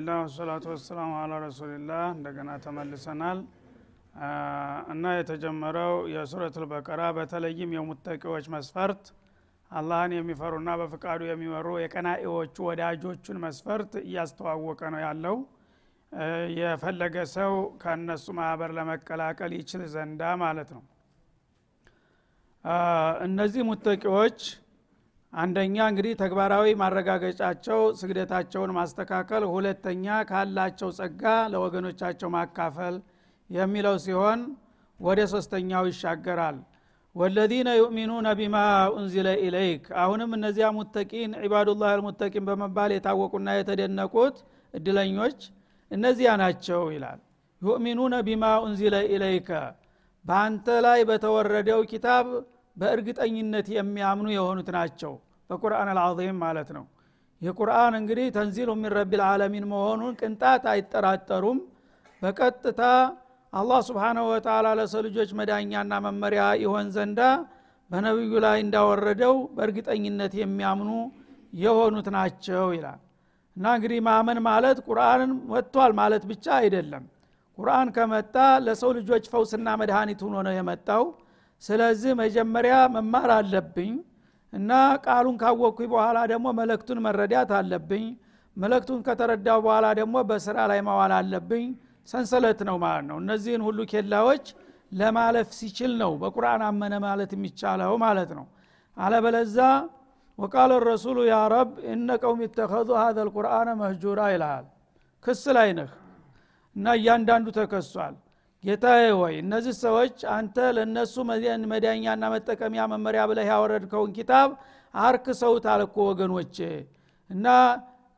አልሐምዱሊላህ ወሰላቱ ወሰላሙ አላ ረሱሊላህ። እንደገና ተመልሰናል። እና የተጀመረው የሱረቱል በቀራ በተለይም የሙተቂዎች መስፈርት አላህን የሚፈሩና በፍቃዱ የሚመሩ የቀናኢዎቹ ወዳጆቹን መስፈርት እያስተዋወቀ ነው ያለው። የፈለገ ሰው ከእነሱ ማህበር ለመቀላቀል ይችል ዘንዳ ማለት ነው። እነዚህ ሙተቂዎች አንደኛ እንግዲህ ተግባራዊ ማረጋገጫቸው ስግደታቸውን ማስተካከል ሁለተኛ ካላቸው ጸጋ ለወገኖቻቸው ማካፈል የሚለው ሲሆን ወደ ሶስተኛው ይሻገራል። والذين يؤمنون بما أنزل إليك። አሁንም እነዚያ متقين عباد الله المتقين በመባል የታወቁና የተደነቁት እድለኞች እነዚያ ናቸው ይላል። يؤمنون بما أنزل إليك። በአንተ ላይ በተወረደው ኪታብ በእርግጠኝነት የሚያምኑ የሆኑት ናቸው በቁርአን አልዓዚም ማለት ነው። የቁርአን እንግዲህ ተንዚሉ ሚን ረቢ ልዓለሚን መሆኑን ቅንጣት አይጠራጠሩም። በቀጥታ አላህ ስብሓናሁ ወተላ ለሰው ልጆች መዳኛና መመሪያ ይሆን ዘንዳ በነቢዩ ላይ እንዳወረደው በእርግጠኝነት የሚያምኑ የሆኑት ናቸው ይላል። እና እንግዲህ ማመን ማለት ቁርአንን ወጥቷል ማለት ብቻ አይደለም። ቁርአን ከመጣ ለሰው ልጆች ፈውስና መድኃኒት ሆኖ ነው የመጣው። ስለዚህ መጀመሪያ መማር አለብኝ እና ቃሉን ካወቅኩኝ በኋላ ደግሞ መለክቱን መረዳት አለብኝ። መለክቱን ከተረዳው በኋላ ደግሞ በስራ ላይ ማዋል አለብኝ። ሰንሰለት ነው ማለት ነው። እነዚህን ሁሉ ኬላዎች ለማለፍ ሲችል ነው በቁርአን አመነ ማለት የሚቻለው ማለት ነው። አለበለዛ ወቃለ ረሱሉ ያ ረብ እነ ቀውም ይተኸዙ ሀዘ ልቁርአነ መህጁራ ይልሃል ክስ ላይ ነህ። እና እያንዳንዱ ተከሷል ጌታዬ ሆይ እነዚህ ሰዎች አንተ ለእነሱ መዳኛና መጠቀሚያ መመሪያ ብለህ ያወረድከውን ኪታብ አርክ ሰውታል እኮ ወገኖቼ። እና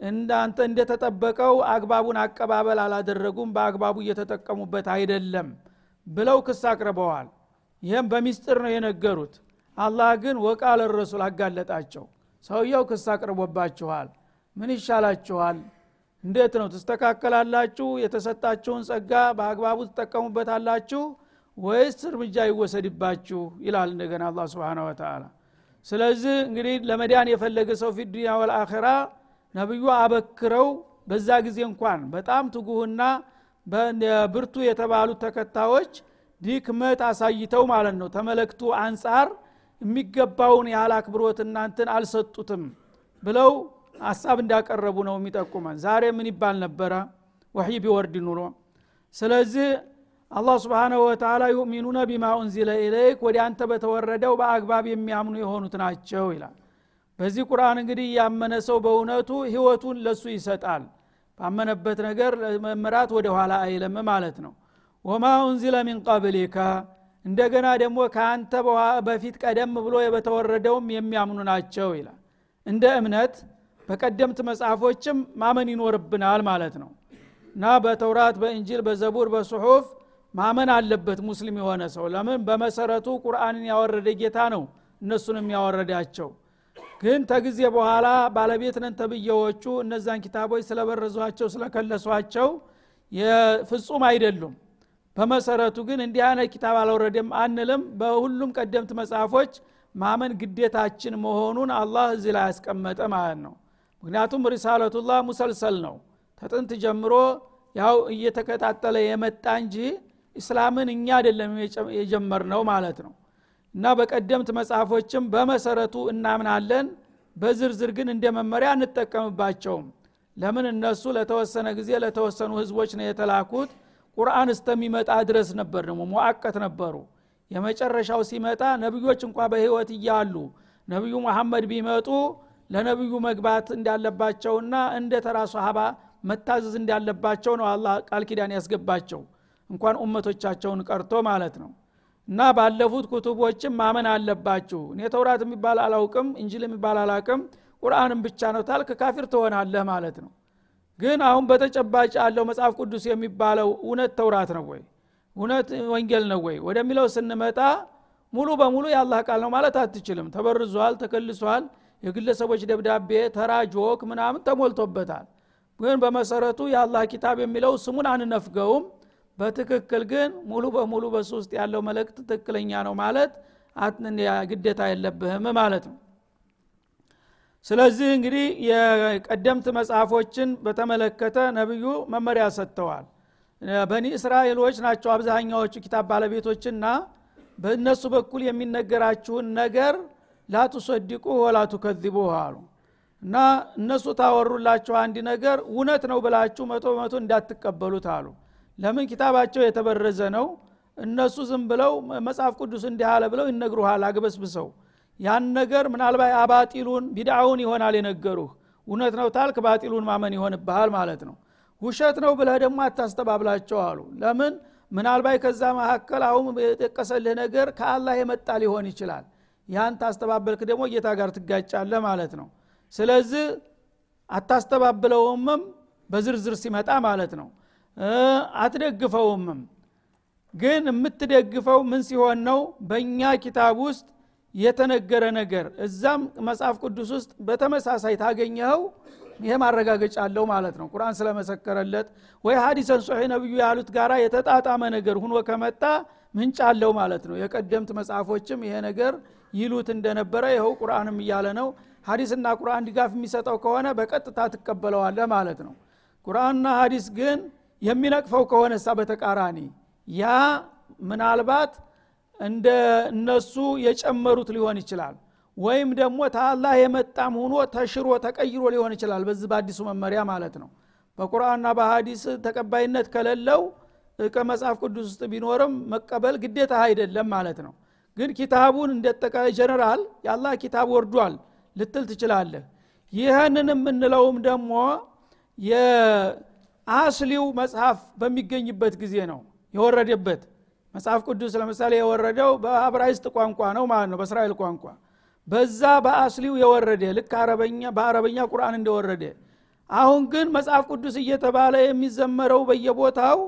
እንዳንተ እንደተጠበቀው አግባቡን አቀባበል አላደረጉም በአግባቡ እየተጠቀሙበት አይደለም ብለው ክስ አቅርበዋል። ይህም በሚስጥር ነው የነገሩት። አላህ ግን ወቃለ ረሱል አጋለጣቸው። ሰውየው ክስ አቅርቦባችኋል። ምን ይሻላችኋል እንዴት ነው? ትስተካከላላችሁ? የተሰጣችሁን ጸጋ በአግባቡ ትጠቀሙበታላችሁ ወይስ እርምጃ ይወሰድባችሁ? ይላል እንደገና አላ ስብን ወተላ ስለዚህ እንግዲህ ለመዳን የፈለገ ሰው ፊ ዱኒያ ወልአኸራ ነቢዩ አበክረው በዛ ጊዜ እንኳን በጣም ትጉህና ብርቱ የተባሉት ተከታዮች ድክመት አሳይተው ማለት ነው። ተመለክቱ አንጻር የሚገባውን ያህል አክብሮት እናንትን አልሰጡትም ብለው ሀሳብ እንዳቀረቡ ነው የሚጠቁመን። ዛሬ ምን ይባል ነበረ? ወሒ ቢወርድ ኑሮ። ስለዚህ አላህ سبحانه وتعالى يؤمنون بما أنزل إليك ወደ አንተ በተወረደው በአግባብ የሚያምኑ የሆኑት ናቸው ይላል። በዚህ ቁርአን እንግዲህ ያመነ ሰው በእውነቱ ህይወቱን ለሱ ይሰጣል። ባመነበት ነገር መምራት ወደ ኋላ አይልም ማለት ነው። ወማ ኡንዚለ ሚን ቀብሊከ እንደገና ደግሞ ከአንተ በፊት ቀደም ብሎ በተወረደውም የሚያምኑ ናቸው ይላል። እንደ እምነት በቀደምት መጽሐፎችም ማመን ይኖርብናል ማለት ነው። እና በተውራት በእንጂል በዘቡር በጽሑፍ ማመን አለበት ሙስሊም የሆነ ሰው። ለምን? በመሰረቱ ቁርአንን ያወረደ ጌታ ነው እነሱንም ያወረዳቸው። ግን ተጊዜ በኋላ ባለቤት ነን ተብዬዎቹ እነዛን ኪታቦች ስለበረዟቸው ስለከለሷቸው ፍጹም አይደሉም። በመሰረቱ ግን እንዲህ አይነት ኪታብ አልወረደም አንልም። በሁሉም ቀደምት መጽሐፎች ማመን ግዴታችን መሆኑን አላህ እዚህ ላይ ያስቀመጠ ማለት ነው ምክንያቱም ሪሳለቱላህ ሙሰልሰል ነው። ተጥንት ጀምሮ ያው እየተከታተለ የመጣ እንጂ እስላምን እኛ አይደለም የጀመር ነው ማለት ነው። እና በቀደምት መጽሐፎችም በመሰረቱ እናምናለን። በዝርዝር ግን እንደ መመሪያ እንጠቀምባቸውም ለምን እነሱ ለተወሰነ ጊዜ ለተወሰኑ ህዝቦች ነው የተላኩት። ቁርአን እስተሚመጣ ድረስ ነበር ደግሞ ሙአቀት ነበሩ። የመጨረሻው ሲመጣ ነቢዮች እንኳ በህይወት እያሉ ነቢዩ መሐመድ ቢመጡ ለነቢዩ መግባት እንዳለባቸውና እንደ ተራ ሰሃባ መታዘዝ እንዳለባቸው ነው አላ ቃል ኪዳን ያስገባቸው። እንኳን ኡመቶቻቸውን ቀርቶ ማለት ነው። እና ባለፉት ኩቱቦችም ማመን አለባችሁ። እኔ ተውራት የሚባል አላውቅም እንጅል የሚባል አላውቅም ቁርአንም ብቻ ነው ታልክ ካፊር ትሆናለህ ማለት ነው። ግን አሁን በተጨባጭ ያለው መጽሐፍ ቅዱስ የሚባለው እውነት ተውራት ነው ወይ? እውነት ወንጌል ነው ወይ? ወደሚለው ስንመጣ ሙሉ በሙሉ የአላህ ቃል ነው ማለት አትችልም። ተበርዟል ተከልሷል የግለሰቦች ደብዳቤ ተራ ጆክ ምናምን ተሞልቶበታል። ግን በመሰረቱ የአላህ ኪታብ የሚለው ስሙን አንነፍገውም። በትክክል ግን ሙሉ በሙሉ በሱ ውስጥ ያለው መልእክት ትክክለኛ ነው ማለት ግዴታ የለብህም ማለት ነው። ስለዚህ እንግዲህ የቀደምት መጽሐፎችን በተመለከተ ነብዩ መመሪያ ሰጥተዋል። በኒ እስራኤሎች ናቸው አብዛኛዎቹ ኪታብ ባለቤቶችና በእነሱ በኩል የሚነገራችሁን ነገር ላቱሰዲቁ ወላ ቱከዚቡ አሉ። እና እነሱ ታወሩላችሁ አንድ ነገር እውነት ነው ብላችሁ መቶ በመቶ እንዳትቀበሉት አሉ። ለምን ኪታባቸው የተበረዘ ነው? እነሱ ዝም ብለው መጽሐፍ ቅዱስ እንዲህ አለ ብለው ይነግሩሃል አግበስብሰው። ያን ነገር ምናልባት አባጢሉን ቢድአውን ይሆናል የነገሩህ። እውነት ነው ታልክ ባጢሉን ማመን ይሆንብሃል ማለት ነው። ውሸት ነው ብለህ ደግሞ አታስተባብላቸው አሉ። ለምን? ምናልባት ከዛ መካከል አሁን የጠቀሰልህ ነገር ከአላህ የመጣ ሊሆን ይችላል ያን ታስተባበልክ ደግሞ ጌታ ጋር ትጋጫለህ ማለት ነው። ስለዚህ አታስተባብለውምም በዝርዝር ሲመጣ ማለት ነው። አትደግፈውምም። ግን የምትደግፈው ምን ሲሆን ነው? በእኛ ኪታብ ውስጥ የተነገረ ነገር። እዛም መጽሐፍ ቅዱስ ውስጥ በተመሳሳይ ታገኘኸው ይሄ ማረጋገጫ አለው ማለት ነው። ቁርአን ስለመሰከረለት ወይ ሀዲሰን ሶሒ ነብዩ ያሉት ጋራ የተጣጣመ ነገር ሁኖ ከመጣ ምንጭ አለው ማለት ነው። የቀደምት መጽሐፎችም ይሄ ነገር ይሉት እንደነበረ ይኸው ቁርአንም እያለ ነው። ሀዲስና ቁርአን ድጋፍ የሚሰጠው ከሆነ በቀጥታ ትቀበለዋለ ማለት ነው። ቁርአንና ሀዲስ ግን የሚነቅፈው ከሆነ እሳ በተቃራኒ ያ ምናልባት እንደ እነሱ የጨመሩት ሊሆን ይችላል። ወይም ደግሞ ታላህ የመጣም ሆኖ ተሽሮ ተቀይሮ ሊሆን ይችላል በዚህ በአዲሱ መመሪያ ማለት ነው። በቁርአንና በሀዲስ ተቀባይነት ከሌለው ከመጽሐፍ ቅዱስ ውስጥ ቢኖርም መቀበል ግዴታ አይደለም ማለት ነው። ግን ኪታቡን እንደጠቃላይ ጀነራል የአላህ ኪታብ ወርዷል ልትል ትችላለህ። ይህንን የምንለውም ደግሞ የአስሊው መጽሐፍ በሚገኝበት ጊዜ ነው የወረደበት። መጽሐፍ ቅዱስ ለምሳሌ የወረደው በአብራይስጥ ቋንቋ ነው ማለት ነው በእስራኤል ቋንቋ። በዛ በአስሊው የወረደ ልክ አረበኛ በአረበኛ ቁርአን እንደወረደ። አሁን ግን መጽሐፍ ቅዱስ እየተባለ የሚዘመረው በየቦታው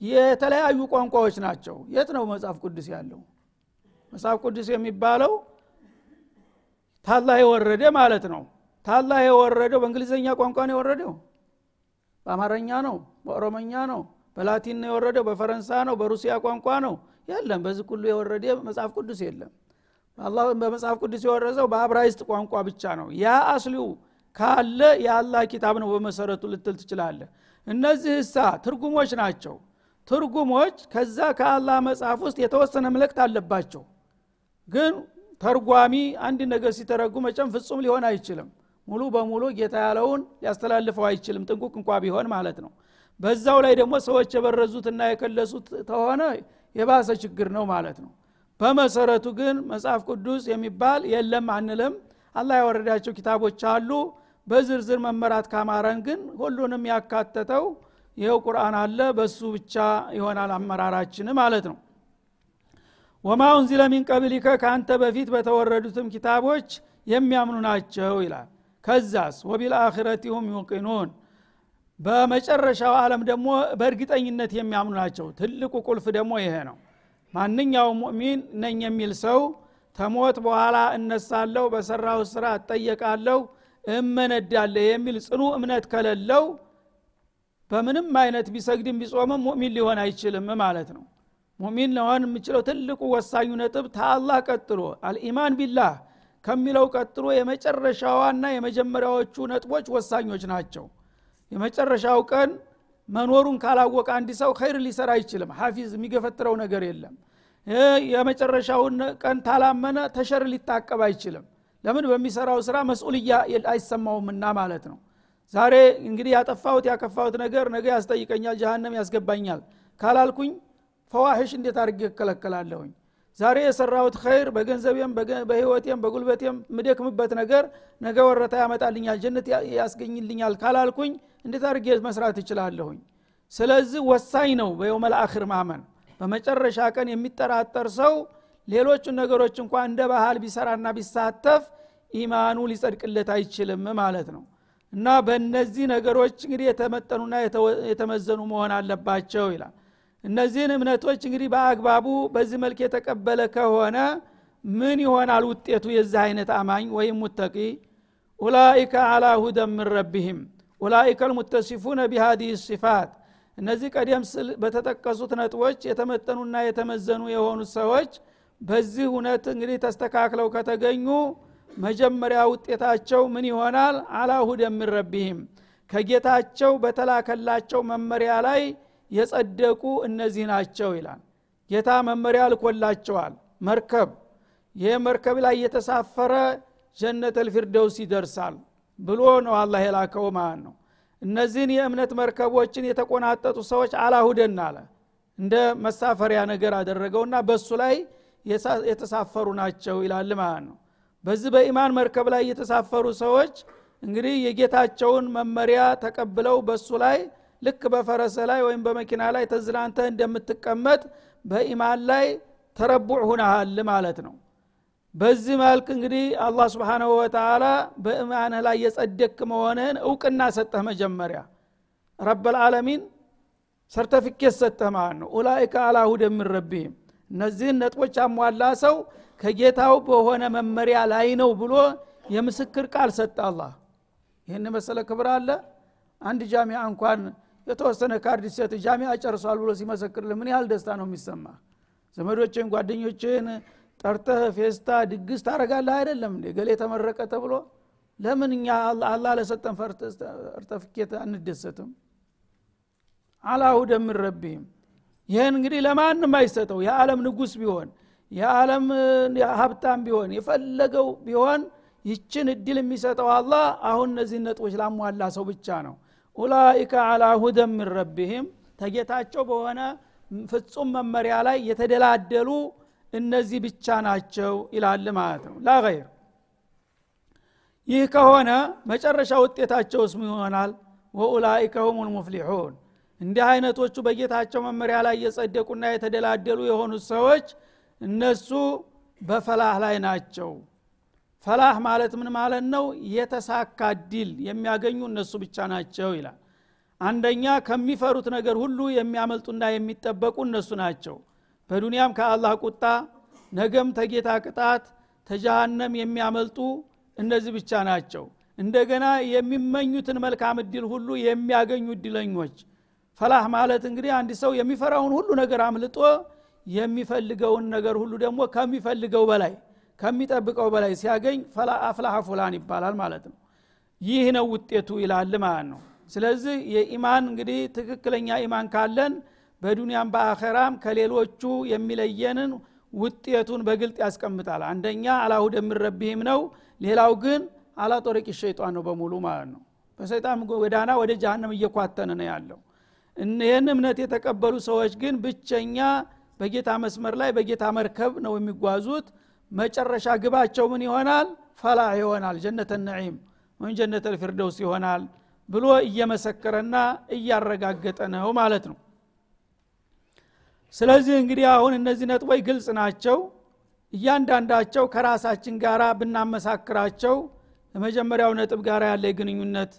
የተለያዩ ቋንቋዎች ናቸው። የት ነው መጽሐፍ ቅዱስ ያለው? መጽሐፍ ቅዱስ የሚባለው ታላህ የወረደ ማለት ነው። ታላህ የወረደው በእንግሊዝኛ ቋንቋ ነው የወረደው? በአማረኛ ነው? በኦሮመኛ ነው? በላቲን ነው የወረደው? በፈረንሳ ነው? በሩሲያ ቋንቋ ነው? የለም። በዚህ ሁሉ የወረደ መጽሐፍ ቅዱስ የለም። በመጽሐፍ ቅዱስ የወረሰው በአብራይስጥ ቋንቋ ብቻ ነው። ያ አስሊው ካለ የአላህ ኪታብ ነው በመሰረቱ ልትል ትችላለ እነዚህ እሳ ትርጉሞች ናቸው ትርጉሞች ከዛ ከአላህ መጽሐፍ ውስጥ የተወሰነ ምልክት አለባቸው። ግን ተርጓሚ አንድ ነገር ሲተረጉ መጨም ፍጹም ሊሆን አይችልም። ሙሉ በሙሉ ጌታ ያለውን ሊያስተላልፈው አይችልም። ጥንቁቅ እንኳ ቢሆን ማለት ነው። በዛው ላይ ደግሞ ሰዎች የበረዙትና የከለሱት ተሆነ የባሰ ችግር ነው ማለት ነው። በመሰረቱ ግን መጽሐፍ ቅዱስ የሚባል የለም አንልም። አላህ ያወረዳቸው ኪታቦች አሉ። በዝርዝር መመራት ካማረን ግን ሁሉንም ያካተተው ይኸው ቁርአን አለ በሱ ብቻ ይሆናል አመራራችን ማለት ነው። ወማ ኡንዚለ ሚን ቀብሊከ ከአንተ በፊት በተወረዱትም ኪታቦች የሚያምኑ ናቸው ይላል። ከዛስ? ወቢልአኽረት ሁም ዩቂኑን በመጨረሻው ዓለም ደግሞ በእርግጠኝነት የሚያምኑ ናቸው። ትልቁ ቁልፍ ደግሞ ይሄ ነው። ማንኛውም ሙእሚን ነኝ የሚል ሰው ተሞት በኋላ እነሳለሁ በሰራው ስራ እጠየቃለሁ እመነዳለ የሚል ጽኑ እምነት ከሌለው በምንም አይነት ቢሰግድም ቢጾምም ሙእሚን ሊሆን አይችልም ማለት ነው። ሙእሚን ሊሆን የሚችለው ትልቁ ወሳኙ ነጥብ ታአላህ ቀጥሎ አልኢማን ቢላህ ከሚለው ቀጥሎ የመጨረሻዋና የመጀመሪያዎቹ ነጥቦች ወሳኞች ናቸው። የመጨረሻው ቀን መኖሩን ካላወቀ አንድ ሰው ኸይር ሊሰራ አይችልም። ሐፊዝ የሚገፈትረው ነገር የለም። የመጨረሻውን ቀን ታላመነ ተሸር ሊታቀብ አይችልም። ለምን? በሚሰራው ስራ መስኡልያ አይሰማውምና ማለት ነው ዛሬ እንግዲህ ያጠፋሁት ያከፋሁት ነገር ነገ ያስጠይቀኛል ጀሃነም ያስገባኛል። ካላልኩኝ ፈዋህሽ እንዴት አድርጌ እከለከላለሁኝ? ዛሬ የሰራሁት ኸይር በገንዘቤም በህይወቴም በጉልበቴም ምደክምበት ነገር ነገ ወረታ ያመጣልኛል ጀነት ያስገኝልኛል። ካላልኩኝ እንዴት አድርጌ መስራት ይችላለሁኝ ስለዚህ ወሳኝ ነው በየውመል ማመን። በመጨረሻ ቀን የሚጠራጠር ሰው ሌሎቹን ነገሮች እንኳ እንደ ባህል ቢሰራና ቢሳተፍ ኢማኑ ሊጸድቅለት አይችልም ማለት ነው እና በእነዚህ ነገሮች እንግዲህ የተመጠኑና የተመዘኑ መሆን አለባቸው ይላል። እነዚህን እምነቶች እንግዲህ በአግባቡ በዚህ መልክ የተቀበለ ከሆነ ምን ይሆናል ውጤቱ? የዚህ አይነት አማኝ ወይም ሙተቂ ኡላይከ አላ ሁደን ምን ረቢህም ኡላይከ ልሙተሲፉነ ቢሃዲህ ሲፋት። እነዚህ ቀደም ስል በተጠቀሱት ነጥቦች የተመጠኑና የተመዘኑ የሆኑት ሰዎች በዚህ እውነት እንግዲህ ተስተካክለው ከተገኙ መጀመሪያ ውጤታቸው ምን ይሆናል? አላሁድ የሚረቢህም ከጌታቸው በተላከላቸው መመሪያ ላይ የጸደቁ እነዚህ ናቸው ይላል። ጌታ መመሪያ ልኮላቸዋል። መርከብ ይህ መርከብ ላይ የተሳፈረ ጀነት ልፊርደውስ ይደርሳል ብሎ ነው አላህ የላከው ማለት ነው። እነዚህን የእምነት መርከቦችን የተቆናጠጡ ሰዎች አላሁደን አለ። እንደ መሳፈሪያ ነገር አደረገውና በሱ ላይ የተሳፈሩ ናቸው ይላል ማለት ነው በዚህ በኢማን መርከብ ላይ የተሳፈሩ ሰዎች እንግዲህ የጌታቸውን መመሪያ ተቀብለው በሱ ላይ ልክ በፈረሰ ላይ ወይም በመኪና ላይ ተዝናንተህ እንደምትቀመጥ በኢማን ላይ ተረቡዕ ሁነሃል ማለት ነው። በዚህ መልክ እንግዲህ አላህ ስብሓናሁ ወተላ በኢማንህ ላይ የጸደክ መሆንህን እውቅና ሰጠህ መጀመሪያ። ረበልዓለሚን ሰርተፊኬት ሰጠህ ማለት ነው። ኡላይከ አላ ሁደ ረቢህም። እነዚህን ነጥቦች አሟላ ሰው ከጌታው በሆነ መመሪያ ላይ ነው ብሎ የምስክር ቃል ሰጠ አላህ። ይህን መሰለ ክብር አለ? አንድ ጃሚያ እንኳን የተወሰነ ካርድ ሲሰጥ ጃሚያ ጨርሷል ብሎ ሲመሰክርልህ ምን ያህል ደስታ ነው የሚሰማ ዘመዶችን ጓደኞችን ጠርተህ ፌስታ ድግስ ታረጋለህ አይደለም እንዴ? ገሌ ተመረቀ ተብሎ ለምን እኛ አላህ ለሰጠን ፈርተፍኬት አንደሰትም? አላሁደ ምን ረቢህም። ይህን እንግዲህ ለማንም አይሰጠው። የዓለም ንጉስ ቢሆን የዓለም ሀብታም ቢሆን የፈለገው ቢሆን ይችን እድል የሚሰጠው አላህ አሁን እነዚህ ነጥቦች ላሟላ ሰው ብቻ ነው። ኡላይከ አላ ሁደን ምን ረቢህም ተጌታቸው በሆነ ፍጹም መመሪያ ላይ የተደላደሉ እነዚህ ብቻ ናቸው ይላል ማለት ነው። ላ ይህ ከሆነ መጨረሻ ውጤታቸውስ ምን ይሆናል። ወኡላይከ ሁም ልሙፍሊሑን እንዲህ አይነቶቹ በጌታቸው መመሪያ ላይ የጸደቁና የተደላደሉ የሆኑት ሰዎች እነሱ በፈላህ ላይ ናቸው። ፈላህ ማለት ምን ማለት ነው? የተሳካ ድል የሚያገኙ እነሱ ብቻ ናቸው ይላል። አንደኛ ከሚፈሩት ነገር ሁሉ የሚያመልጡና የሚጠበቁ እነሱ ናቸው። በዱንያም ከአላህ ቁጣ ነገም ተጌታ ቅጣት ተጃሃነም የሚያመልጡ እነዚህ ብቻ ናቸው። እንደገና የሚመኙትን መልካም እድል ሁሉ የሚያገኙ እድለኞች። ፈላህ ማለት እንግዲህ አንድ ሰው የሚፈራውን ሁሉ ነገር አምልጦ የሚፈልገውን ነገር ሁሉ ደግሞ ከሚፈልገው በላይ ከሚጠብቀው በላይ ሲያገኝ አፍላሐ ፉላን ይባላል ማለት ነው። ይህ ነው ውጤቱ ይላል ማለት ነው። ስለዚህ የኢማን እንግዲህ ትክክለኛ ኢማን ካለን በዱንያም በአኸራም ከሌሎቹ የሚለየንን ውጤቱን በግልጥ ያስቀምጣል። አንደኛ አላሁድ የምረቢህም ነው። ሌላው ግን አላ ጦሪቅ ሸይጣን ነው በሙሉ ማለት ነው። በሰይጣን ጎዳና ወደ ጃሃንም እየኳተነ ነው ያለው። ይህን እምነት የተቀበሉ ሰዎች ግን ብቸኛ በጌታ መስመር ላይ በጌታ መርከብ ነው የሚጓዙት። መጨረሻ ግባቸው ምን ይሆናል? ፈላህ ይሆናል ጀነተ ነዒም ወይም ጀነተ ልፊርደውስ ይሆናል ብሎ እየመሰከረና እያረጋገጠ ነው ማለት ነው። ስለዚህ እንግዲህ አሁን እነዚህ ነጥቦች ግልጽ ናቸው። እያንዳንዳቸው ከራሳችን ጋር ብናመሳክራቸው የመጀመሪያው ነጥብ ጋር ያለ ግንኙነት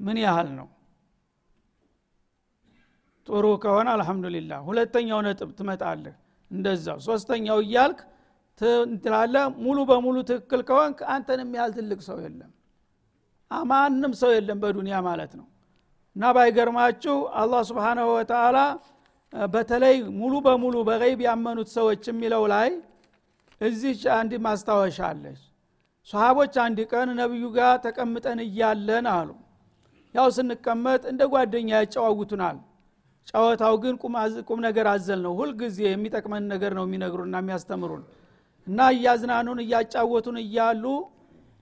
ምን ያህል ነው ጥሩ ከሆነ አልሐምዱሊላህ። ሁለተኛው ነጥብ ትመጣለህ። እንደዛው ሶስተኛው እያልክ ትላለ ሙሉ በሙሉ ትክክል ከሆንክ አንተንም ያህል ትልቅ ሰው የለም። ማንም ሰው የለም በዱንያ ማለት ነው። እና ባይገርማችሁ አላህ ስብሓናሁ ወተላ በተለይ ሙሉ በሙሉ በገይብ ያመኑት ሰዎች የሚለው ላይ እዚች አንድ ማስታወሻ አለች። ሰሃቦች አንድ ቀን ነቢዩ ጋር ተቀምጠን እያለን አሉ። ያው ስንቀመጥ እንደ ጓደኛ ያጨዋውቱናል ጨዋታው ግን ቁም ነገር አዘል ነው። ሁልጊዜ የሚጠቅመን ነገር ነው የሚነግሩና የሚያስተምሩን። እና እያዝናኑን እያጫወቱን እያሉ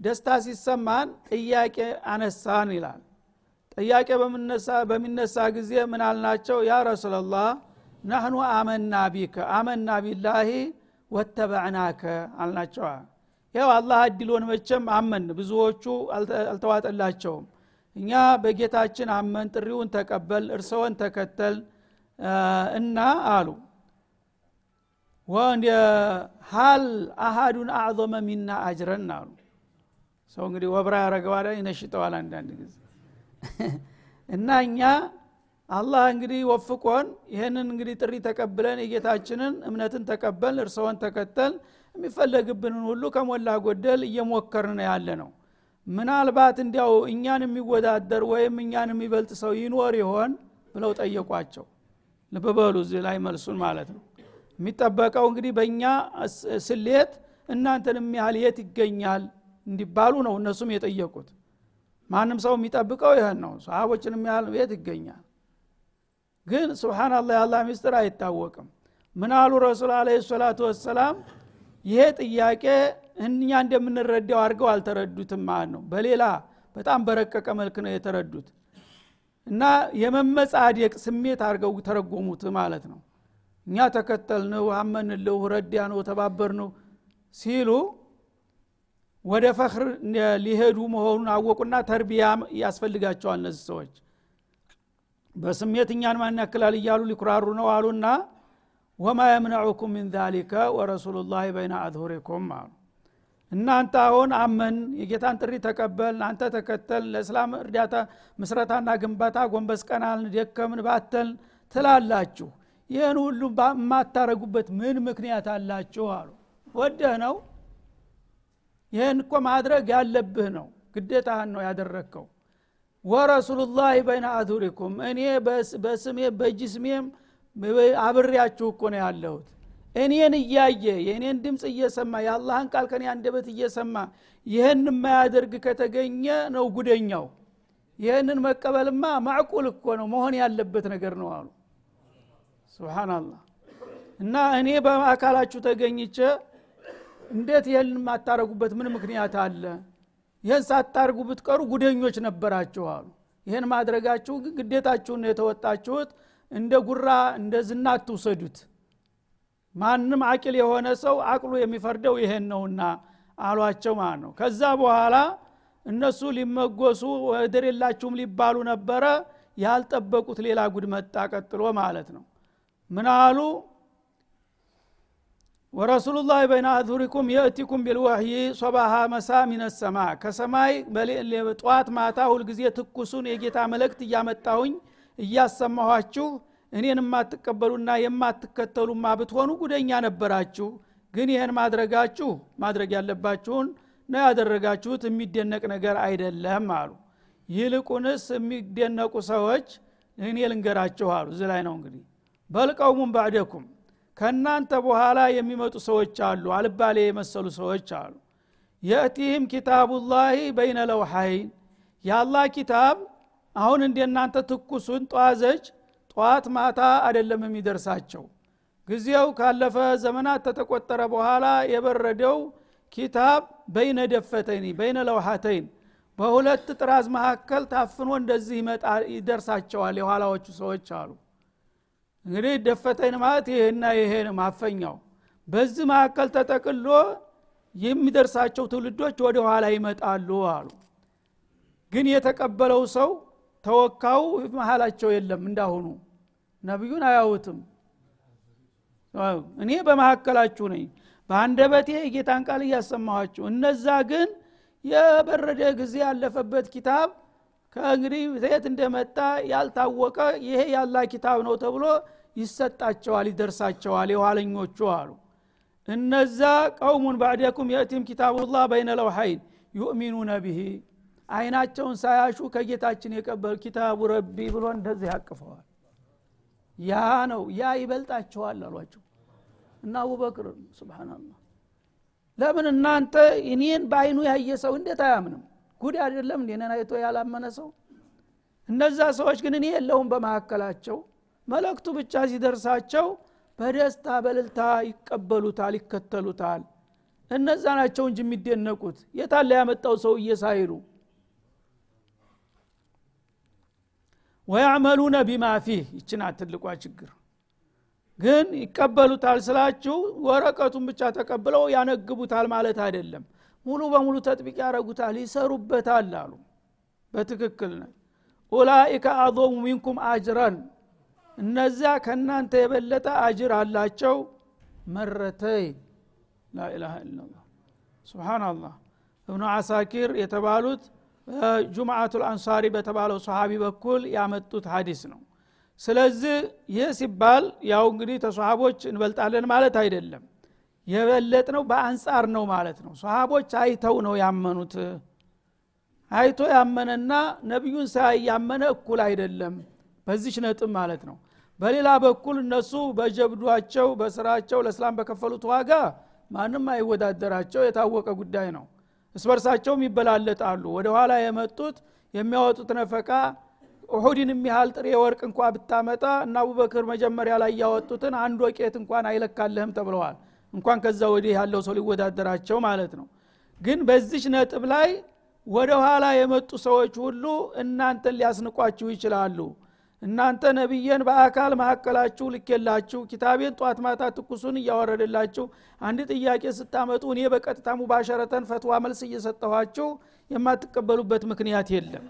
ደስታ ሲሰማን ጥያቄ አነሳን ይላል። ጥያቄ በሚነሳ ጊዜ ምን አልናቸው? ያ ረሱላላህ ናህኑ አመና ቢከ አመና ቢላሂ ወተበዕናከ አልናቸዋ። ያው አላህ እድሎን መቸም አመን ብዙዎቹ አልተዋጠላቸውም እኛ በጌታችን አመን ጥሪውን ተቀበል እርስዎን ተከተል እና አሉ። ሀል አሃዱን አዕظመ ሚና አጅረን አሉ። ሰው እንግዲህ ወብራ ያረገዋል ይነሽጠዋል አንዳንድ ጊዜ። እና እኛ አላህ እንግዲህ ወፍቆን ይህንን እንግዲህ ጥሪ ተቀብለን የጌታችንን እምነትን ተቀበል እርስዎን ተከተል የሚፈለግብንን ሁሉ ከሞላ ጎደል እየሞከርን ያለ ነው ምናልባት እንዲያው እኛን የሚወዳደር ወይም እኛን የሚበልጥ ሰው ይኖር ይሆን ብለው ጠየቋቸው። ልብበሉ እዚህ ላይ መልሱን ማለት ነው። የሚጠበቀው እንግዲህ በእኛ ስሌት እናንተን የሚያህል የት ይገኛል እንዲባሉ ነው እነሱም የጠየቁት። ማንም ሰው የሚጠብቀው ይህን ነው። ሰሃቦችን የሚያህል ቤት ይገኛል? ግን ስብናላህ የአላ ሚስጥር አይታወቅም። ምን አሉ ረሱል አለ ሰላቱ ወሰላም? ይሄ ጥያቄ እኛ እንደምንረዳው አድርገው አልተረዱትም ማለት ነው። በሌላ በጣም በረቀቀ መልክ ነው የተረዱት። እና የመመጻደቅ ስሜት አድርገው ተረጎሙት ማለት ነው። እኛ ተከተልንው አመንልው ረዲያ ነው ተባበር ነው ሲሉ ወደ ፈክር ሊሄዱ መሆኑን አወቁና ተርቢያ ያስፈልጋቸዋል እነዚህ ሰዎች። በስሜት እኛን ማን ያክላል እያሉ ሊኩራሩ ነው አሉና ወማ የምነዑኩም ምን ዛሊከ ወረሱሉ ላህ በይነ አዝሁሪኩም አሉ እናንተ አሁን አመን የጌታን ጥሪ ተቀበል አንተ ተከተል ለእስላም እርዳታ ምስረታና ግንባታ ጎንበስ ቀናልን ደከምን ባተል ትላላችሁ። ይህን ሁሉ የማታረጉበት ምን ምክንያት አላችሁ አሉ። ወደህ ነው? ይህን እኮ ማድረግ ያለብህ ነው። ግዴታህን ነው ያደረግከው። ወረሱሉላህ በይነ አዙሪኩም እኔ በስሜ በጅስሜም አብሬያችሁ እኮ ነው ያለሁት እኔን እያየ የእኔን ድምፅ እየሰማ የአላህን ቃል ከኔ አንደበት እየሰማ ይህን የማያደርግ ከተገኘ ነው ጉደኛው። ይህንን መቀበልማ ማዕቁል እኮ ነው መሆን ያለበት ነገር ነው አሉ። ስብናላህ እና እኔ በአካላችሁ ተገኝቼ እንዴት ይህን የማታረጉበት ምን ምክንያት አለ? ይህን ሳታርጉ ብትቀሩ ጉደኞች ነበራችሁ አሉ። ይህን ማድረጋችሁ ግዴታችሁን የተወጣችሁት። እንደ ጉራ እንደ ዝና አትውሰዱት ማንም አቂል የሆነ ሰው አቅሉ የሚፈርደው ይሄን ነውና አሏቸው ማለት ነው። ከዛ በኋላ እነሱ ሊመጎሱ ወደር የላችሁም ሊባሉ ነበረ። ያልጠበቁት ሌላ ጉድ መጣ ቀጥሎ ማለት ነው። ምን አሉ? ወረሱሉላህ በይነ አዙሪኩም የእቲኩም ቢልወህይ ሶባሃ መሳ ሚነሰማ ከሰማይ ጠዋት ማታ ሁልጊዜ ትኩሱን የጌታ መልእክት እያመጣሁኝ እያሰማኋችሁ እኔን የማትቀበሉና የማትከተሉማ ብትሆኑ ጉደኛ ነበራችሁ። ግን ይህን ማድረጋችሁ ማድረግ ያለባችሁን ነው ያደረጋችሁት የሚደነቅ ነገር አይደለም አሉ። ይልቁንስ የሚደነቁ ሰዎች እኔ ልንገራችሁ አሉ። እዚ ላይ ነው እንግዲህ በልቀውሙን ባዕደኩም ከእናንተ በኋላ የሚመጡ ሰዎች አሉ። አልባሌ የመሰሉ ሰዎች አሉ። የእቲህም ኪታቡላሂ በይነ ለውሐይን የአላህ ኪታብ አሁን እንደናንተ ትኩሱን ጧዘች ጠዋት ማታ አይደለም የሚደርሳቸው። ጊዜው ካለፈ ዘመናት ተተቆጠረ በኋላ የበረደው ኪታብ በይነ ደፈተይኒ በይነ ለውሐተይን በሁለት ጥራዝ መካከል ታፍኖ እንደዚህ ይደርሳቸዋል። የኋላዎቹ ሰዎች አሉ። እንግዲህ ደፈተይን ማለት ይሄና ይሄ ማፈኛው። በዚህ መካከል ተጠቅሎ የሚደርሳቸው ትውልዶች ወደ ኋላ ይመጣሉ አሉ። ግን የተቀበለው ሰው ተወካው መሀላቸው የለም እንዳሁኑ። ነቢዩን አያውትም እኔ በመካከላችሁ ነኝ። በአንደበቴ የጌታን ቃል እያሰማኋችሁ እነዛ ግን የበረደ ጊዜ ያለፈበት ኪታብ ከእንግዲህ የት እንደመጣ ያልታወቀ ይሄ ያላ ኪታብ ነው ተብሎ ይሰጣቸዋል ይደርሳቸዋል የኋለኞቹ አሉ። እነዛ ቀውሙን ባዕደኩም የእቲም ኪታቡላህ በይነ ለውሐይን ዩእሚኑነ ብሂ አይናቸውን ሳያሹ ከጌታችን የቀበል ኪታቡ ረቢ ብሎ እንደዚህ ያቅፈዋል። ያ ነው ያ ይበልጣቸዋል አሏቸው። እና አቡበክር ስብናላህ ለምን እናንተ እኔን በአይኑ ያየ ሰው እንዴት አያምንም? ጉድ አይደለም እንዴነን አይቶ ያላመነ ሰው? እነዛ ሰዎች ግን እኔ የለውም በመካከላቸው መለክቱ ብቻ ሲደርሳቸው በደስታ በልልታ ይቀበሉታል ይከተሉታል። እነዛ ናቸው እንጂ የሚደነቁት። የታለ ያመጣው ሰውዬ ሳይሉ ወያዕመሉነ ቢማ ፊህ። ይችና ትልቋ ችግር። ግን ይቀበሉታል ስላችሁ ወረቀቱን ብቻ ተቀብለው ያነግቡታል ማለት አይደለም። ሙሉ በሙሉ ተጥቢቅ ያረጉታል ይሰሩበታል አሉ። በትክክል ነ ኡላኢከ አዞሙ ሚንኩም አጅረን። እነዚያ ከእናንተ የበለጠ አጅር አላቸው። መረተይ። ላኢላሃ ኢላላህ ስብናላህ እብኑ አሳኪር የተባሉት ጁምአቱ አንሳሪ በተባለው ሰሃቢ በኩል ያመጡት ሀዲስ ነው። ስለዚህ ይህ ሲባል ያው እንግዲህ ተሰሃቦች እንበልጣለን ማለት አይደለም። የበለጥ ነው በአንጻር ነው ማለት ነው። ሰሃቦች አይተው ነው ያመኑት። አይቶ ያመነና ነቢዩን ሳያይ ያመነ እኩል አይደለም። በዚች ነጥብ ማለት ነው። በሌላ በኩል እነሱ በጀብዷቸው በስራቸው ለእስላም በከፈሉት ዋጋ ማንም አይወዳደራቸው የታወቀ ጉዳይ ነው እስበርሳቸውም ይበላለጣሉ። ወደ ኋላ የመጡት የሚያወጡት ነፈቃ ኡሁድን የሚያህል ጥሬ ወርቅ እንኳ ብታመጣ እና አቡበክር መጀመሪያ ላይ ያወጡትን አንድ ወቄት እንኳን አይለካለህም ተብለዋል። እንኳን ከዛ ወዲህ ያለው ሰው ሊወዳደራቸው ማለት ነው። ግን በዚች ነጥብ ላይ ወደ ኋላ የመጡ ሰዎች ሁሉ እናንተን ሊያስንቋችሁ ይችላሉ እናንተ ነቢየን በአካል መካከላችሁ ልኬላችሁ ኪታቤን ጧት ማታ ትኩሱን እያወረደላችሁ አንድ ጥያቄ ስታመጡ እኔ በቀጥታ ሙባሸረተን ፈትዋ መልስ እየሰጠኋችሁ የማትቀበሉበት ምክንያት የለም።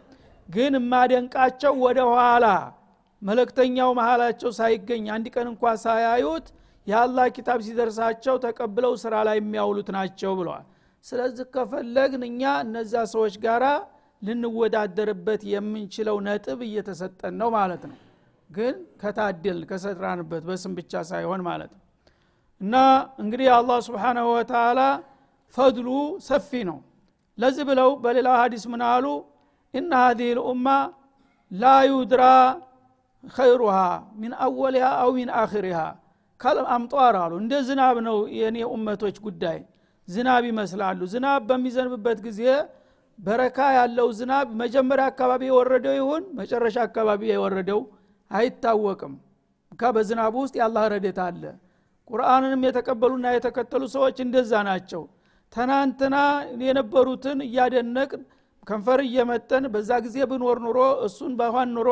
ግን የማደንቃቸው ወደ ኋላ መለክተኛው መሃላቸው ሳይገኝ አንድ ቀን እንኳ ሳያዩት የአላህ ኪታብ ሲደርሳቸው ተቀብለው ስራ ላይ የሚያውሉት ናቸው ብለዋል። ስለዚህ ከፈለግን እኛ እነዛ ሰዎች ጋራ ልንወዳደርበት የምንችለው ነጥብ እየተሰጠን ነው ማለት ነው። ግን ከታደል ከሰራንበት በስም ብቻ ሳይሆን ማለት ነው። እና እንግዲህ አላህ ስብሓናሁ ወተላ ፈድሉ ሰፊ ነው። ለዚህ ብለው በሌላው ሀዲስ ምን አሉ? ኢነ ሀዚህ ልኡማ ላ ዩድራ ኸይሩሃ ሚን አወሊሃ አው ሚን አክሪሃ ካልአምጧር አሉ። እንደ ዝናብ ነው የእኔ ኡመቶች ጉዳይ። ዝናብ ይመስላሉ። ዝናብ በሚዘንብበት ጊዜ በረካ ያለው ዝናብ መጀመሪያ አካባቢ የወረደው ይሁን መጨረሻ አካባቢ የወረደው አይታወቅም። ካ በዝናቡ ውስጥ የአላህ ረዴት አለ። ቁርአንንም የተቀበሉና የተከተሉ ሰዎች እንደዛ ናቸው። ትናንትና የነበሩትን እያደነቅ ከንፈር እየመጠን በዛ ጊዜ ብኖር ኑሮ እሱን ባኋን ኑሮ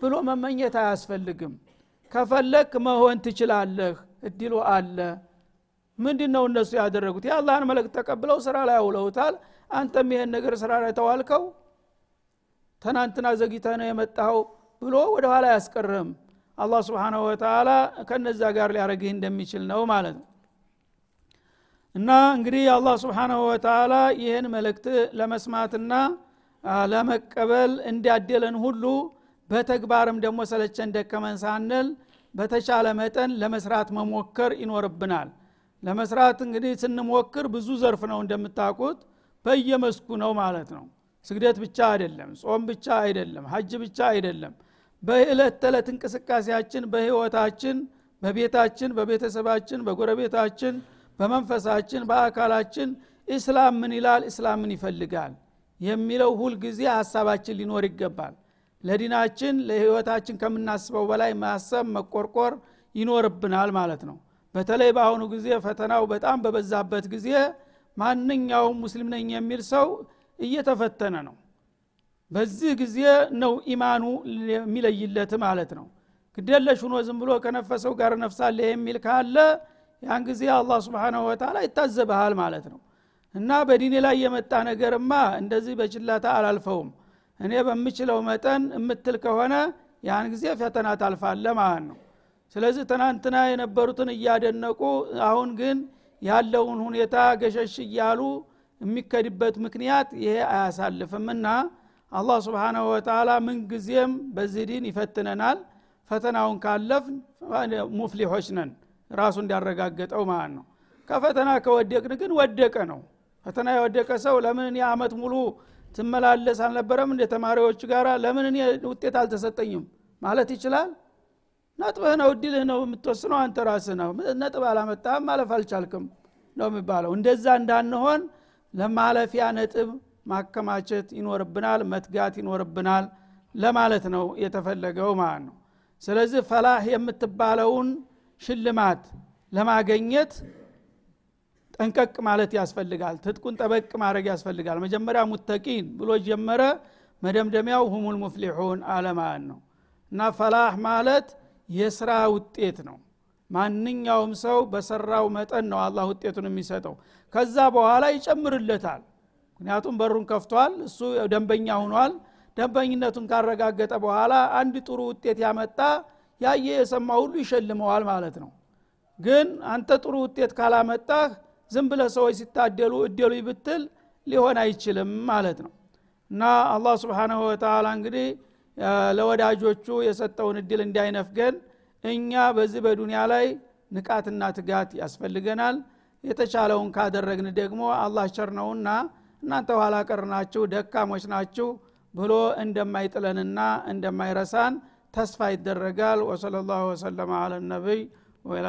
ብሎ መመኘት አያስፈልግም። ከፈለክ መሆን ትችላለህ። እድሉ አለ። ምንድ ነው እነሱ ያደረጉት? የአላህን መልእክት ተቀብለው ስራ ላይ አውለውታል አንተም ይሄን ነገር ስራ ላይ ተዋልከው ትናንትና ዘግይተ ነው የመጣው ብሎ ወደ ኋላ አያስቀርህም። አላህ ስብሓናሁ ወተላ ከነዛ ጋር ሊያደረግህ እንደሚችል ነው ማለት ነው። እና እንግዲህ አላህ ስብሓናሁ ወተላ ይህን መልእክት ለመስማትና ለመቀበል እንዲያደለን ሁሉ በተግባርም ደግሞ ሰለቸን ደከመን ሳንል በተቻለ መጠን ለመስራት መሞከር ይኖርብናል። ለመስራት እንግዲህ ስንሞክር ብዙ ዘርፍ ነው እንደምታውቁት በየመስኩ ነው ማለት ነው። ስግደት ብቻ አይደለም ጾም ብቻ አይደለም ሀጅ ብቻ አይደለም። በእለት ተዕለት እንቅስቃሴያችን በህይወታችን በቤታችን በቤተሰባችን በጎረቤታችን በመንፈሳችን በአካላችን ኢስላም ምን ይላል? ኢስላም ምን ይፈልጋል? የሚለው ሁልጊዜ ሀሳባችን ሊኖር ይገባል። ለዲናችን ለህይወታችን ከምናስበው በላይ ማሰብ መቆርቆር ይኖርብናል ማለት ነው። በተለይ በአሁኑ ጊዜ ፈተናው በጣም በበዛበት ጊዜ ማንኛውም ሙስሊም ነኝ የሚል ሰው እየተፈተነ ነው። በዚህ ጊዜ ነው ኢማኑ የሚለይለት ማለት ነው። ግደለሽ ሁኖ ዝም ብሎ ከነፈሰው ጋር ነፍሳለ የሚል ካለ ያን ጊዜ አላህ ስብንሁ ወተላ ይታዘበሃል ማለት ነው። እና በዲኔ ላይ የመጣ ነገርማ እንደዚህ በችላታ አላልፈውም። እኔ በምችለው መጠን እምትል ከሆነ ያን ጊዜ ፈተና ታልፋለ ማለት ነው። ስለዚህ ትናንትና የነበሩትን እያደነቁ አሁን ግን ያለውን ሁኔታ ገሸሽ እያሉ የሚከድበት ምክንያት ይሄ አያሳልፍምና አላህ ስብሓናሁ ወተላ ምንጊዜም በዚህ ዲን ይፈትነናል። ፈተናውን ካለፍ ሙፍሊሖች ነን። ራሱ እንዲያረጋገጠው ማለት ነው። ከፈተና ከወደቅን ግን ወደቀ ነው። ፈተና የወደቀ ሰው ለምን እኔ አመት ሙሉ ትመላለስ አልነበረም? እንደ ተማሪዎች ጋር ለምን እኔ ውጤት አልተሰጠኝም ማለት ይችላል ነጥብህ ነው እድልህ ነው የምትወስነው አንተ ራስህ ነው። ነጥብ አላመጣህም ማለፍ አልቻልክም ነው የሚባለው። እንደዛ እንዳንሆን ለማለፊያ ነጥብ ማከማቸት ይኖርብናል መትጋት ይኖርብናል ለማለት ነው የተፈለገው ማለት ነው። ስለዚህ ፈላህ የምትባለውን ሽልማት ለማገኘት ጠንቀቅ ማለት ያስፈልጋል። ትጥቁን ጠበቅ ማድረግ ያስፈልጋል። መጀመሪያ ሙተቂን ብሎ ጀመረ መደምደሚያው ሁሙል ሙፍሊሑን አለማን ነው። እና ፈላህ ማለት የስራ ውጤት ነው። ማንኛውም ሰው በሰራው መጠን ነው አላህ ውጤቱን የሚሰጠው። ከዛ በኋላ ይጨምርለታል። ምክንያቱም በሩን ከፍቷል እሱ ደንበኛ ሁኗል ደንበኝነቱን ካረጋገጠ በኋላ አንድ ጥሩ ውጤት ያመጣ ያየ የሰማ ሁሉ ይሸልመዋል ማለት ነው። ግን አንተ ጥሩ ውጤት ካላመጣህ ዝም ብለ ሰዎች ሲታደሉ እደሉ ብትል ሊሆን አይችልም ማለት ነው። እና አላህ ስብሓናሁ ወተላ እንግዲህ ለወዳጆቹ የሰጠውን እድል እንዳይነፍገን እኛ በዚህ በዱንያ ላይ ንቃትና ትጋት ያስፈልገናል። የተቻለውን ካደረግን ደግሞ አላህ ቸር ነውና እናንተ ኋላ ቀር ደካሞች ናችሁ ብሎ እንደማይጥለንና እንደማይረሳን ተስፋ ይደረጋል። ወሰለ ላሁ ወሰለማ አለ ነቢይ ወላ